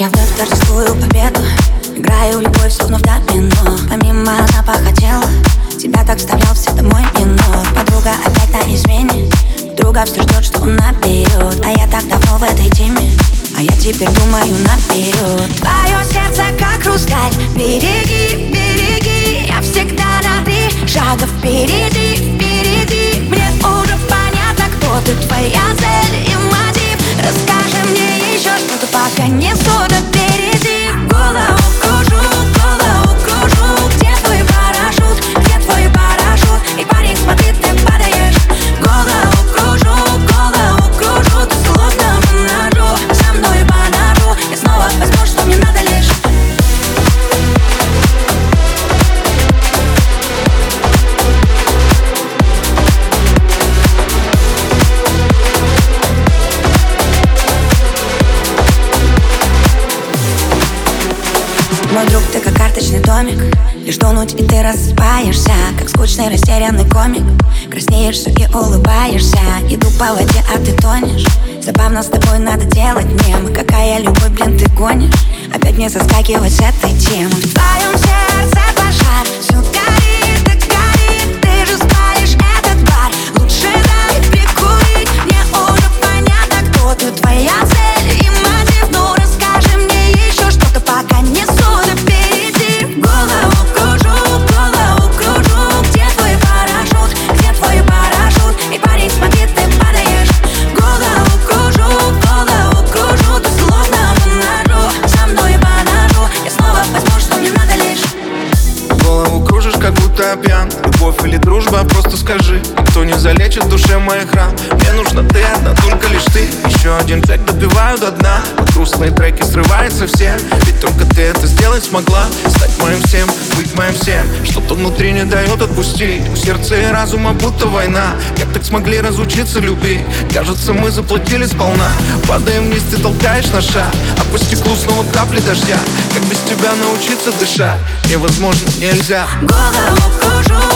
Я вновь торжествую победу. Играю любовь, словно в домино. Помимо запаха тела Тебя так вставлял все домой минут Подруга опять на измене. Друга все ждет, что он наберет А я так давно в этой теме. А я теперь думаю наперед Твое сердце как хрусталь Береги, береги. Я всегда на три шага впереди карточный домик. Лишь тонуть и ты рассыпаешься Как скучный растерянный комик. Краснеешь все и улыбаешься Иду по воде, а ты тонешь. Забавно с тобой надо делать мем Какая любовь, блин, ты гонишь. Опять мне соскакивать с этой темы. В твоем сердце пьян. Любовь или дружба, просто скажи Никто не залечит душе моих ран Мне нужна ты одна, только лишь ты. Еще один трек добиваю до дна. Под грустные треки срывается все. Ведь только ты это сделать смогла. Стать моим всем, быть моим всем. Что-то внутри не дает отпустить. У сердца и разума будто война. Как так смогли разучиться любить? Кажется, мы заплатили сполна. Падаем вниз, ты толкаешь на шаг. А по стеклу снова капли дождя. Как без тебя научиться дышать? Невозможно, нельзя. Голову кружу, голову